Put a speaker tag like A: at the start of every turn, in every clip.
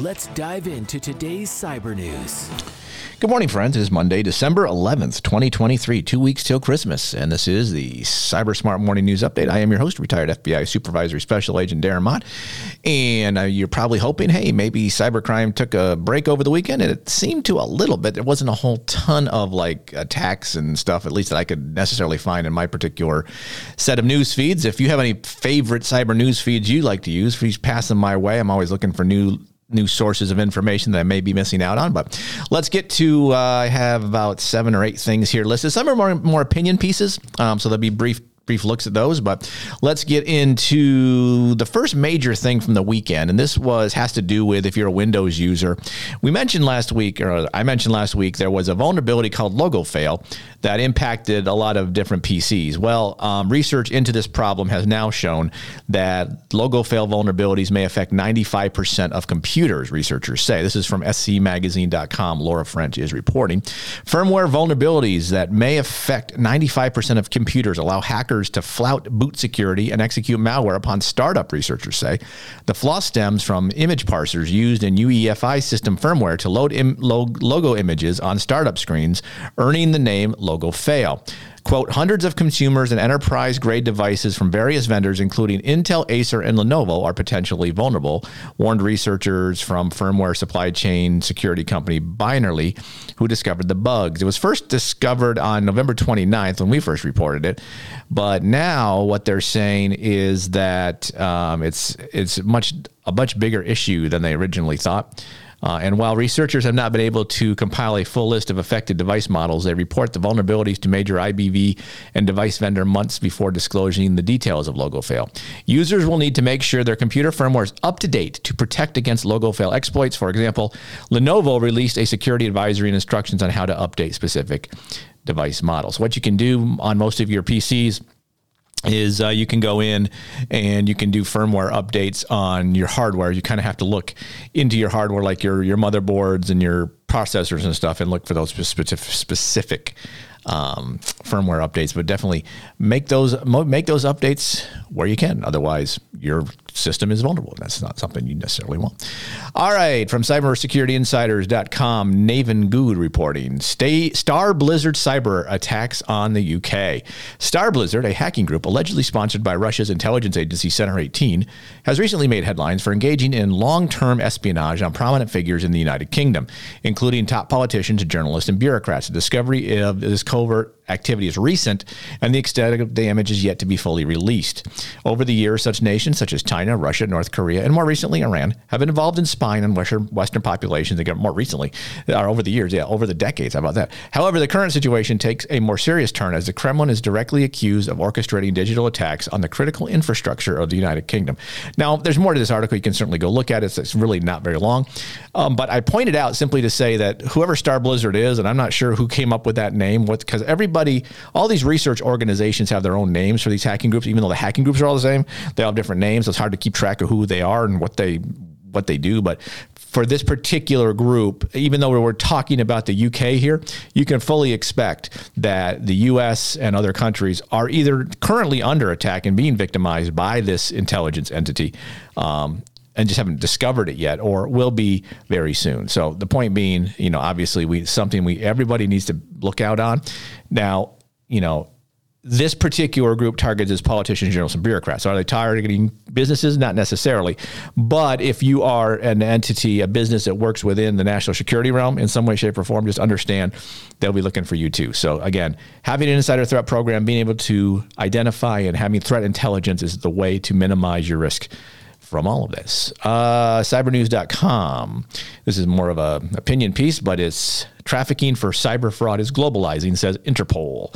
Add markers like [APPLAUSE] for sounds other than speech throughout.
A: Let's dive into today's cyber news.
B: Good morning, friends. It is Monday, December 11th, 2023, two weeks till Christmas, and this is the Cyber Smart Morning News Update. I am your host, retired FBI Supervisory Special Agent Darren Mott, and uh, you're probably hoping, hey, maybe cybercrime took a break over the weekend, and it seemed to a little bit. There wasn't a whole ton of like attacks and stuff, at least that I could necessarily find in my particular set of news feeds. If you have any favorite cyber news feeds you like to use, please pass them my way. I'm always looking for new new sources of information that I may be missing out on. But let's get to. Uh, I have about seven or eight things here listed. Some are more more opinion pieces, um, so they'll be brief brief looks at those, but let's get into the first major thing from the weekend. And this was has to do with if you're a Windows user. We mentioned last week, or I mentioned last week, there was a vulnerability called LogoFAIL that impacted a lot of different PCs. Well, um, research into this problem has now shown that LogoFAIL vulnerabilities may affect 95% of computers, researchers say. This is from scmagazine.com. Laura French is reporting. Firmware vulnerabilities that may affect 95% of computers allow hackers hackers to flout boot security and execute malware upon startup, researchers say. The flaw stems from image parsers used in UEFI system firmware to load Im- logo images on startup screens, earning the name LogoFAIL. Quote, hundreds of consumers and enterprise grade devices from various vendors, including Intel, Acer, and Lenovo, are potentially vulnerable, warned researchers from firmware supply chain security company Binarly, who discovered the bugs. It was first discovered on November 29th when we first reported it. But now what they're saying is that um, it's, it's much, a much bigger issue than they originally thought. Uh, and while researchers have not been able to compile a full list of affected device models, they report the vulnerabilities to major IBV and device vendor months before disclosing the details of LogoFAIL. Users will need to make sure their computer firmware is up to date to protect against LogoFAIL exploits. For example, Lenovo released a security advisory and instructions on how to update specific device models. What you can do on most of your PCs is uh, you can go in and you can do firmware updates on your hardware. You kind of have to look into your hardware, like your your motherboards and your processors and stuff, and look for those specific specific um, firmware updates. But definitely make those make those updates where you can. Otherwise, your system is vulnerable. That's not something you necessarily want. All right, from cybersecurityinsiders.com, Naveen Goud reporting. Stay, Star Blizzard cyber attacks on the UK. Star Blizzard, a hacking group allegedly sponsored by Russia's intelligence agency Center 18, has recently made headlines for engaging in long-term espionage on prominent figures in the United Kingdom, including top politicians, journalists, and bureaucrats. The discovery of this covert activity is recent, and the extent of the damage is yet to be fully released. Over the years, such nations such as China, Russia, North Korea, and more recently Iran have been involved in spying on Western, Western populations. Again, more recently, or over the years, yeah, over the decades. How about that? However, the current situation takes a more serious turn as the Kremlin is directly accused of orchestrating digital attacks on the critical infrastructure of the United Kingdom. Now, there's more to this article. You can certainly go look at it. It's, it's really not very long, um, but I pointed out simply to say that whoever Star Blizzard is, and I'm not sure who came up with that name, because everybody, all these research organizations have their own names for these hacking groups, even though the hacking groups are all the same. They all have different names. So it's hard to keep track of who they are and what they what they do. But for this particular group, even though we're talking about the UK here, you can fully expect that the US and other countries are either currently under attack and being victimized by this intelligence entity. Um, and just haven't discovered it yet or will be very soon. So the point being, you know, obviously we something we everybody needs to look out on. Now, you know, this particular group targets as politicians, journalists, and bureaucrats. Are they targeting businesses? Not necessarily. But if you are an entity, a business that works within the national security realm in some way, shape, or form, just understand they'll be looking for you too. So, again, having an insider threat program, being able to identify and having threat intelligence is the way to minimize your risk from all of this. Uh, cybernews.com. This is more of a opinion piece, but it's trafficking for cyber fraud is globalizing, says Interpol.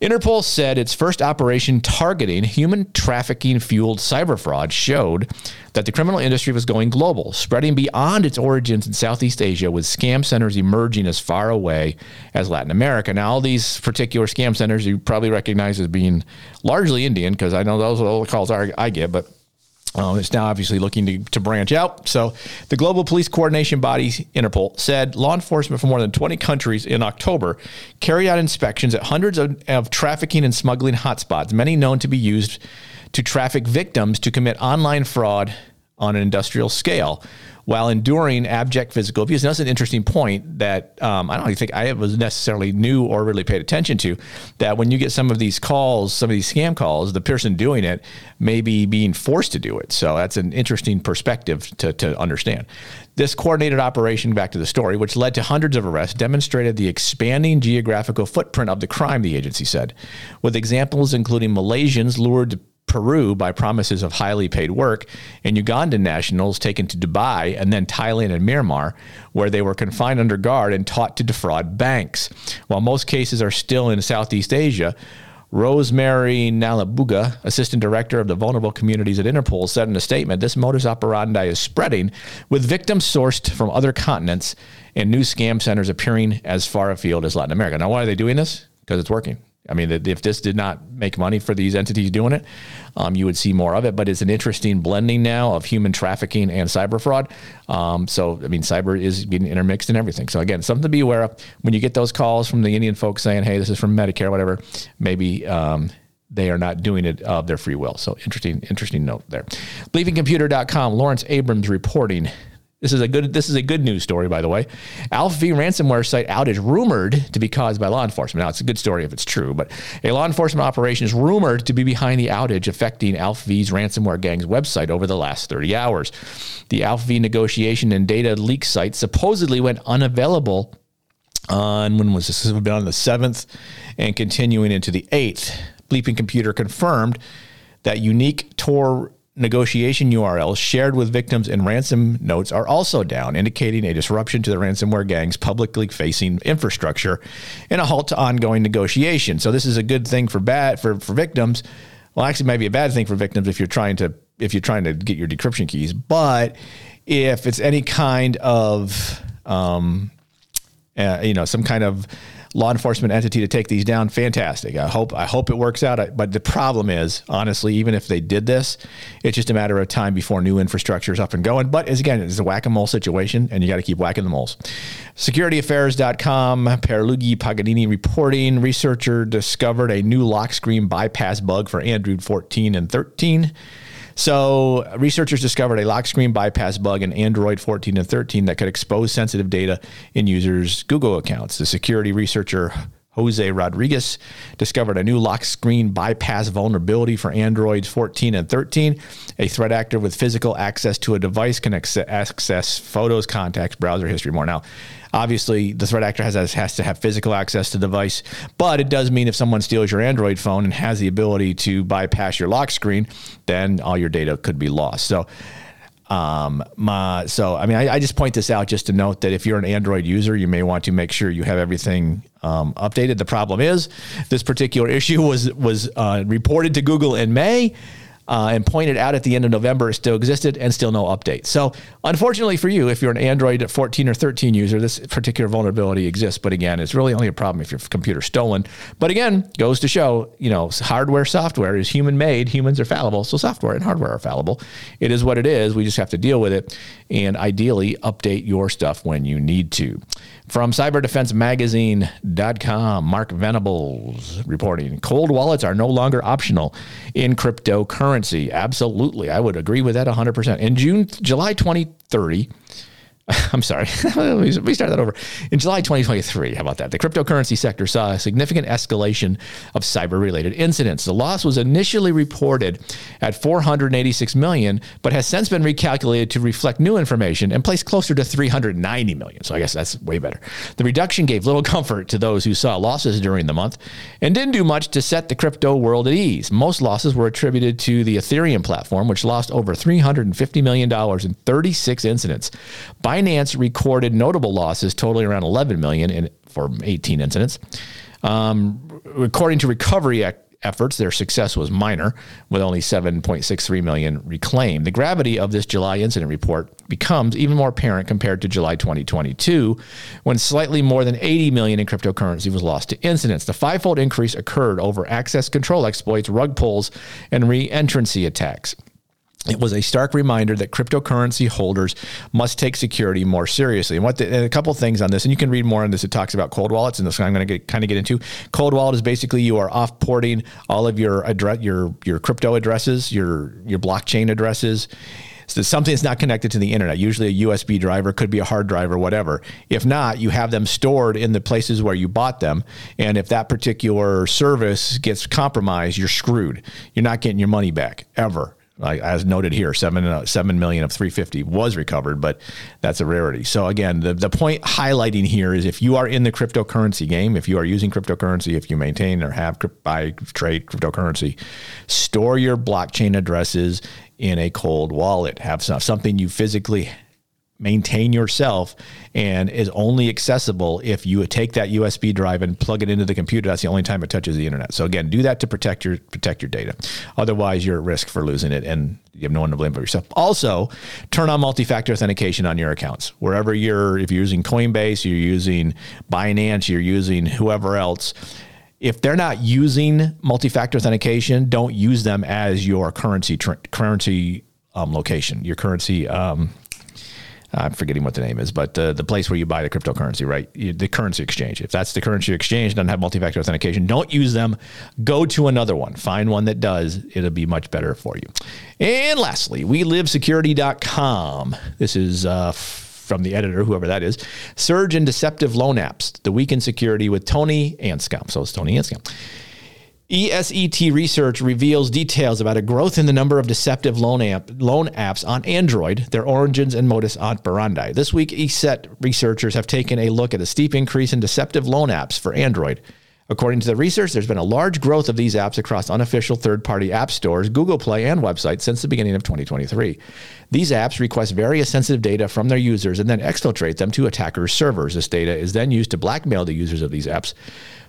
B: Interpol said its first operation targeting human trafficking fueled cyber fraud showed that the criminal industry was going global, spreading beyond its origins in Southeast Asia, with scam centers emerging as far away as Latin America. Now, all these particular scam centers you probably recognize as being largely Indian, because I know those are all the calls I get, but um, it's now obviously looking to, to branch out. So, the global police coordination body, Interpol, said law enforcement from more than 20 countries in October carried out inspections at hundreds of, of trafficking and smuggling hotspots, many known to be used to traffic victims to commit online fraud on an industrial scale while enduring abject physical abuse. And that's an interesting point that um, I don't think I was necessarily knew or really paid attention to. That when you get some of these calls, some of these scam calls, the person doing it may be being forced to do it. So that's an interesting perspective to, to understand. This coordinated operation, back to the story, which led to hundreds of arrests, demonstrated the expanding geographical footprint of the crime, the agency said, with examples including Malaysians lured Peru by promises of highly paid work, and Ugandan nationals taken to Dubai and then Thailand and Myanmar, where they were confined under guard and taught to defraud banks. While most cases are still in Southeast Asia, Rosemary Nalubega, assistant director of the vulnerable communities at Interpol, said in a statement this modus operandi is spreading, with victims sourced from other continents and new scam centers appearing as far afield as Latin America. Now, why are they doing this? Because it's working. I mean, if this did not make money for these entities doing it, um, you would see more of it. But it's an interesting blending now of human trafficking and cyber fraud. Um, so, I mean, cyber is being intermixed in everything. So, again, something to be aware of when you get those calls from the Indian folks saying, hey, this is from Medicare, whatever, maybe. Um, they are not doing it of their free will. So interesting, interesting note there. BleepingComputer.com, Lawrence Abrams reporting this is a good this is a good news story, by the way. ALPHV ransomware site outage rumored to be caused by law enforcement. Now it's a good story if it's true, but a law enforcement operation is rumored to be behind the outage affecting ALPHV's ransomware gang's website over the last 30 hours. The ALPHV negotiation and data leak site supposedly went unavailable on when was this? This on the seventh and continuing into the eighth. Bleeping Computer confirmed that unique Tor negotiation URLs shared with victims in ransom notes are also down, indicating a disruption to the ransomware gang's publicly facing infrastructure and a halt to ongoing negotiation. So this is a good thing for bad for, for victims. Well, actually, maybe a bad thing for victims if you're trying to if you're trying to get your decryption keys. But if it's any kind of um, uh, you know some kind of law enforcement entity to take these down, fantastic. I hope I hope it works out. But the problem is, honestly, even if they did this, it's just a matter of time before new infrastructure is up and going. But as again, it's a whack a mole situation, and you got to keep whacking the moles. SecurityAffairs.com, Pierluigi Paganini reporting: researcher discovered a new lock screen bypass bug for Android 14 and 13. So, researchers discovered a lock screen bypass bug in Android 14 and 13 that could expose sensitive data in users' Google accounts. The security researcher Jose Rodriguez discovered a new lock screen bypass vulnerability for Androids 14 and 13. A threat actor with physical access to a device can access photos, contacts, browser history more. Now, Obviously, the threat actor has, has to have physical access to the device, but it does mean if someone steals your Android phone and has the ability to bypass your lock screen, then all your data could be lost. So, um, my, so I mean, I, I, just point this out just to note that if you're an Android user, you may want to make sure you have everything um, updated. The problem is, this particular [LAUGHS] issue was was uh, reported to Google in May uh, and pointed out at the end of November it still existed and still no update. So, unfortunately for you, if you're an Android 14 or 13 user, this particular vulnerability exists. But again, it's really only a problem if your computer's stolen. But again, goes to show, you know, hardware, software is human made. Humans are fallible, so software and hardware are fallible. It is what it is. We just have to deal with it and ideally update your stuff when you need to. From cyberdefensemagazine.com, Mark Venables reporting cold wallets are no longer optional in cryptocurrency. Absolutely. I would agree with that 100%. In June, July 2030, [LAUGHS] I'm sorry, [LAUGHS] let me start that over. In July 2023, how about that? The cryptocurrency sector saw a significant escalation of cyber related incidents. The loss was initially reported at 486 million, but has since been recalculated to reflect new information and placed closer to 390 million. So I guess that's way better. The reduction gave little comfort to those who saw losses during the month and didn't do much to set the crypto world at ease. Most losses were attributed to the Ethereum platform, which lost over $350 million in 36 incidents. Binance recorded notable losses totaling around 11 million in, for 18 incidents. Um, according to Recovery efforts, their success was minor, with only 7.63 million reclaimed. The gravity of this July incident report becomes even more apparent compared to July 2022, when slightly more than 80 million in cryptocurrency was lost to incidents. The fivefold increase occurred over access control exploits, rug pulls, and re-entrancy attacks. It was a stark reminder that cryptocurrency holders must take security more seriously. And what the, and a couple things on this, and you can read more on this. It talks about cold wallets, and this I'm going to kind of get into. Cold wallet is basically you are off porting all of your address, your your crypto addresses, your your blockchain addresses. So something that's not connected to the internet, usually a USB driver, could be a hard drive or whatever. If not, you have them stored in the places where you bought them. And if that particular service gets compromised, you're screwed. You're not getting your money back ever like as noted here, seven uh, seven million of 350 was recovered, but that's a rarity. So again, the the point highlighting here is if you are in the cryptocurrency game, if you are using cryptocurrency, if you maintain or have buy trade cryptocurrency, store your blockchain addresses in a cold wallet. Have some, something you physically maintain yourself and is only accessible if you take that USB drive and plug it into the computer. That's the only time it touches the internet. So again, do that to protect your protect your data. Otherwise, you're at risk for losing it and you have no one to blame but yourself. Also, turn on multi-factor authentication on your accounts. Wherever you're if you're using Coinbase, you're using Binance, you're using whoever else, if they're not using multi-factor authentication, don't use them as your currency tr- currency um, location, your currency um, I'm forgetting what the name is, but uh, the place where you buy the cryptocurrency, right? You, the currency exchange. If that's the currency exchange, doesn't have multi-factor authentication, don't use them. Go to another one. Find one that does. It'll be much better for you. And lastly, welivesecurity.com. This is uh, from the editor, whoever that is. Surge in deceptive loan apps. The week in security with Tony Anscombe. So it's Tony Anscombe. ESET research reveals details about a growth in the number of deceptive loan, app, loan apps on Android, their origins and modus operandi. This week, ESET researchers have taken a look at a steep increase in deceptive loan apps for Android. According to the research, there's been a large growth of these apps across unofficial third party app stores, Google Play, and websites since the beginning of 2023. These apps request various sensitive data from their users and then exfiltrate them to attackers' servers. This data is then used to blackmail the users of these apps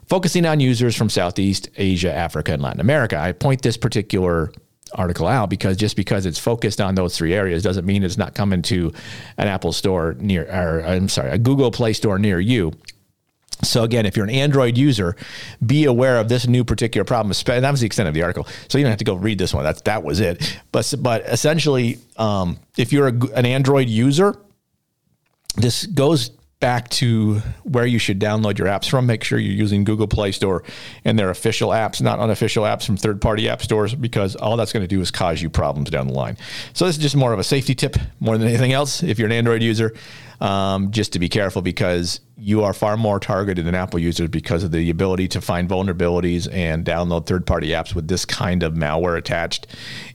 B: focusing on users from Southeast Asia, Africa, and Latin America. I point this particular article out because just because it's focused on those three areas doesn't mean it's not coming to an Apple store near, or I'm sorry, a Google Play store near you. So again, if you're an Android user, be aware of this new particular problem. And that was the extent of the article. So you don't have to go read this one. That's that was it. But but essentially, um, if you're a, an Android user, this goes back to where you should download your apps from. Make sure you're using Google Play Store and their official apps, not unofficial apps from third party app stores, because all that's going to do is cause you problems down the line. So, this is just more of a safety tip more than anything else. If you're an Android user, um, just to be careful because you are far more targeted than Apple users because of the ability to find vulnerabilities and download third party apps with this kind of malware attached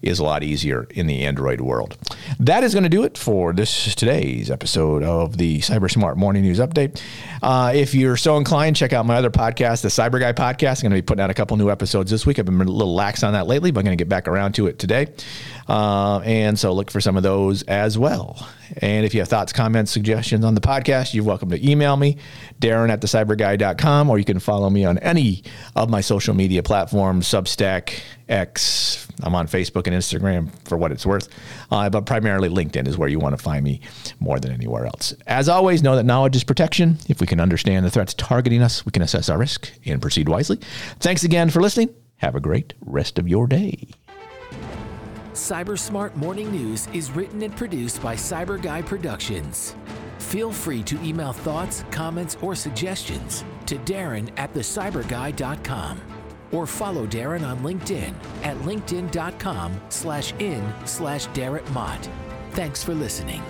B: is a lot easier in the Android world. That is going to do it for this today's episode of the Cyber Smart Morning News Update. Uh, if you're so inclined, check out my other podcast, the Cyber Guy Podcast. I'm going to be putting out a couple new episodes this week. I've been a little lax on that lately, but I'm going to get back around to it today. Uh, and so look for some of those as well. And if you have thoughts, comments, suggestions on the podcast, you're welcome to email Darren at thecyburguy.com, or you can follow me on any of my social media platforms, Substack, X. I'm on Facebook and Instagram for what it's worth. Uh, but primarily LinkedIn is where you want to find me more than anywhere else. As always, know that knowledge is protection. If we can understand the threats targeting us, we can assess our risk and proceed wisely. Thanks again for listening. Have a great rest of your day.
A: Cybersmart Morning News is written and produced by Cyber Guy Productions. Feel free to email thoughts, comments, or suggestions to Darren at thecyburguy.com or follow Darren on LinkedIn at linkedin.com slash in slash Darren Mott. Thanks for listening.